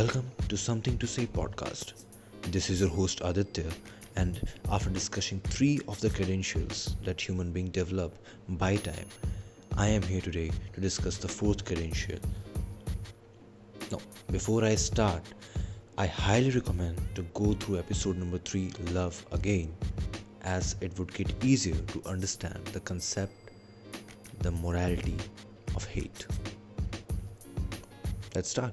Welcome to Something to Say podcast. This is your host Aditya, and after discussing three of the credentials that human beings develop by time, I am here today to discuss the fourth credential. Now, before I start, I highly recommend to go through episode number three, Love Again, as it would get easier to understand the concept, the morality of hate. Let's start.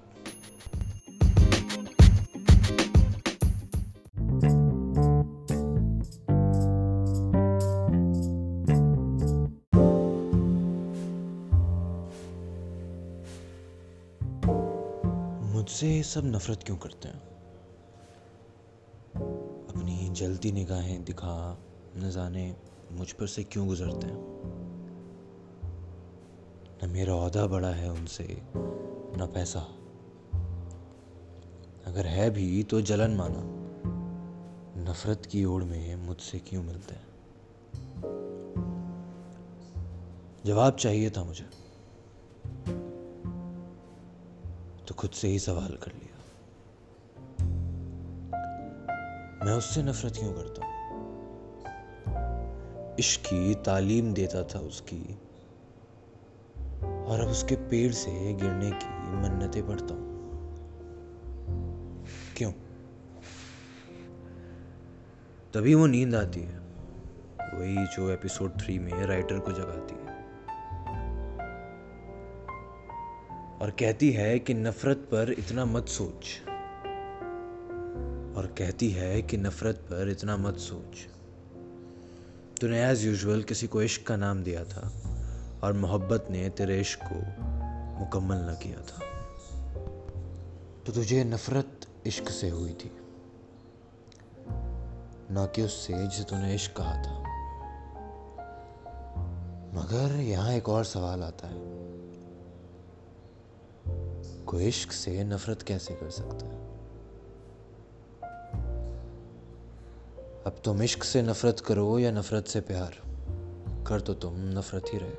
मुझसे सब नफरत क्यों करते हैं? अपनी जलती निगाहें दिखा न जाने मुझ पर से क्यों गुजरते हैं? न मेरा अहदा बड़ा है उनसे, न पैसा। अगर है भी तो जलन माना। नफरत की ओर में मुझसे क्यों मिलते हैं? जवाब चाहिए था मुझे। खुद से ही सवाल कर लिया। मैं उससे नफरत क्यों करता हूँ? इश्क की तालीम देता था उसकी, और अब उसके पेड़ से गिरने की मन्नतें पढ़ता हूँ। क्यों? तभी वो नींद आती है। वही जो एपिसोड थ्री में राइटर को जगाती है। और कहती है कि नफरत पर इतना मत सोच। और कहती है कि नफरत पर इतना मत सोच। तूने एज यूजुअल किसी को इश्क का नाम दिया था और मोहब्बत ने तेरे इश्क को मुकम्मल न किया था। तो तुझे नफरत इश्क से हुई थी, ना कि उससे जिसे तूने इश्क कहा था। मगर यहाँ एक और सवाल आता है। कोई इश्क से नफरत कैसे कर सकता है? अब तुम इश्क से नफरत करो या नफरत से प्यार? कर तो तुम, नफरत ही रहे।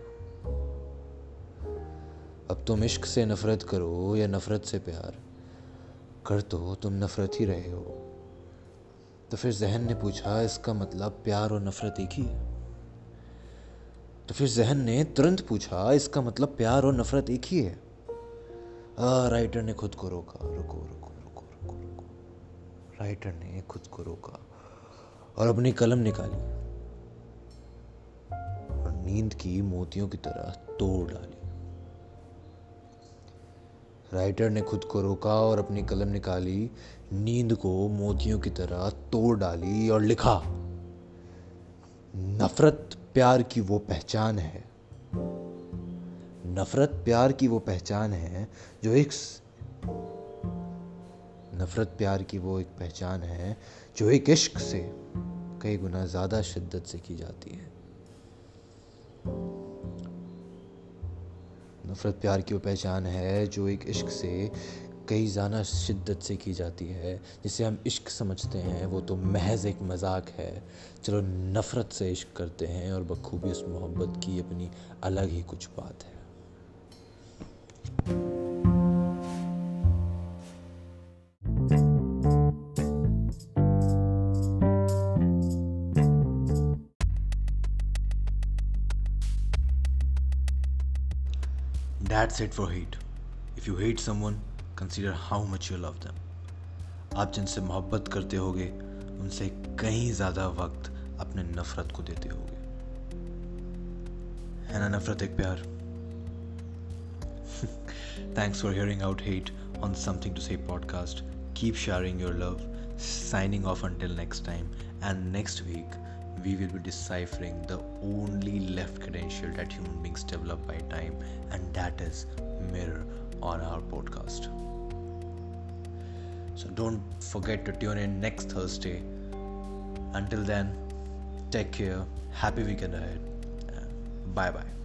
अब तुम इश्क से नफरत करो या नफरत से प्यार? कर तो तुम, नफरत ही रहे हो। तो फिर जहन ने पूछा, इसका मतलब प्यार और नफरत एक ही है? तो फिर जहन ने तुरंत पूछा, इसका मतलब प्यार और नफरत एक ही है? राइटर ने खुद को रोका। रुको रुको रुको रुको रुको। राइटर ने खुद को रोका और अपनी कलम निकाली और नींद की मोतियों की तरह तोड़ डाली। राइटर ने खुद को रोका और अपनी कलम निकाली, नींद को मोतियों की तरह तोड़ डाली और लिखा, नफरत प्यार की वो पहचान है नफरत प्यार की वो पहचान है, जो एक नफरत प्यार की वो एक पहचान है, जो एक इश्क से कई गुना ज़्यादा शिद्दत से की जाती है। नफरत प्यार की वो पहचान है, जो एक इश्क से कई ज़्यादा शिद्दत से की जाती है। जिसे हम इश्क समझते हैं, वो तो महज एक मज़ाक है। चलो नफ़रत से इश्क करते हैं और बखूबी उस मोहब्बत की अपनी अलग ही कुछ बात है। That's it for hate. If you hate someone, consider how much you love them. आप जिनसे मोहब्बत करते होगे उनसे कहीं ज़्यादा वक्त अपने नफ़रत को देते होगे है ना नफ़रत एक प्यार Thanks for hearing out hate on Something to Say podcast. Keep sharing your love. Signing off until next time. And next week, we will be deciphering the only left credential that human beings develop by time, and that is mirror on our podcast. So don't forget to tune in next Thursday. Until then, take care. Happy weekend ahead. Bye bye.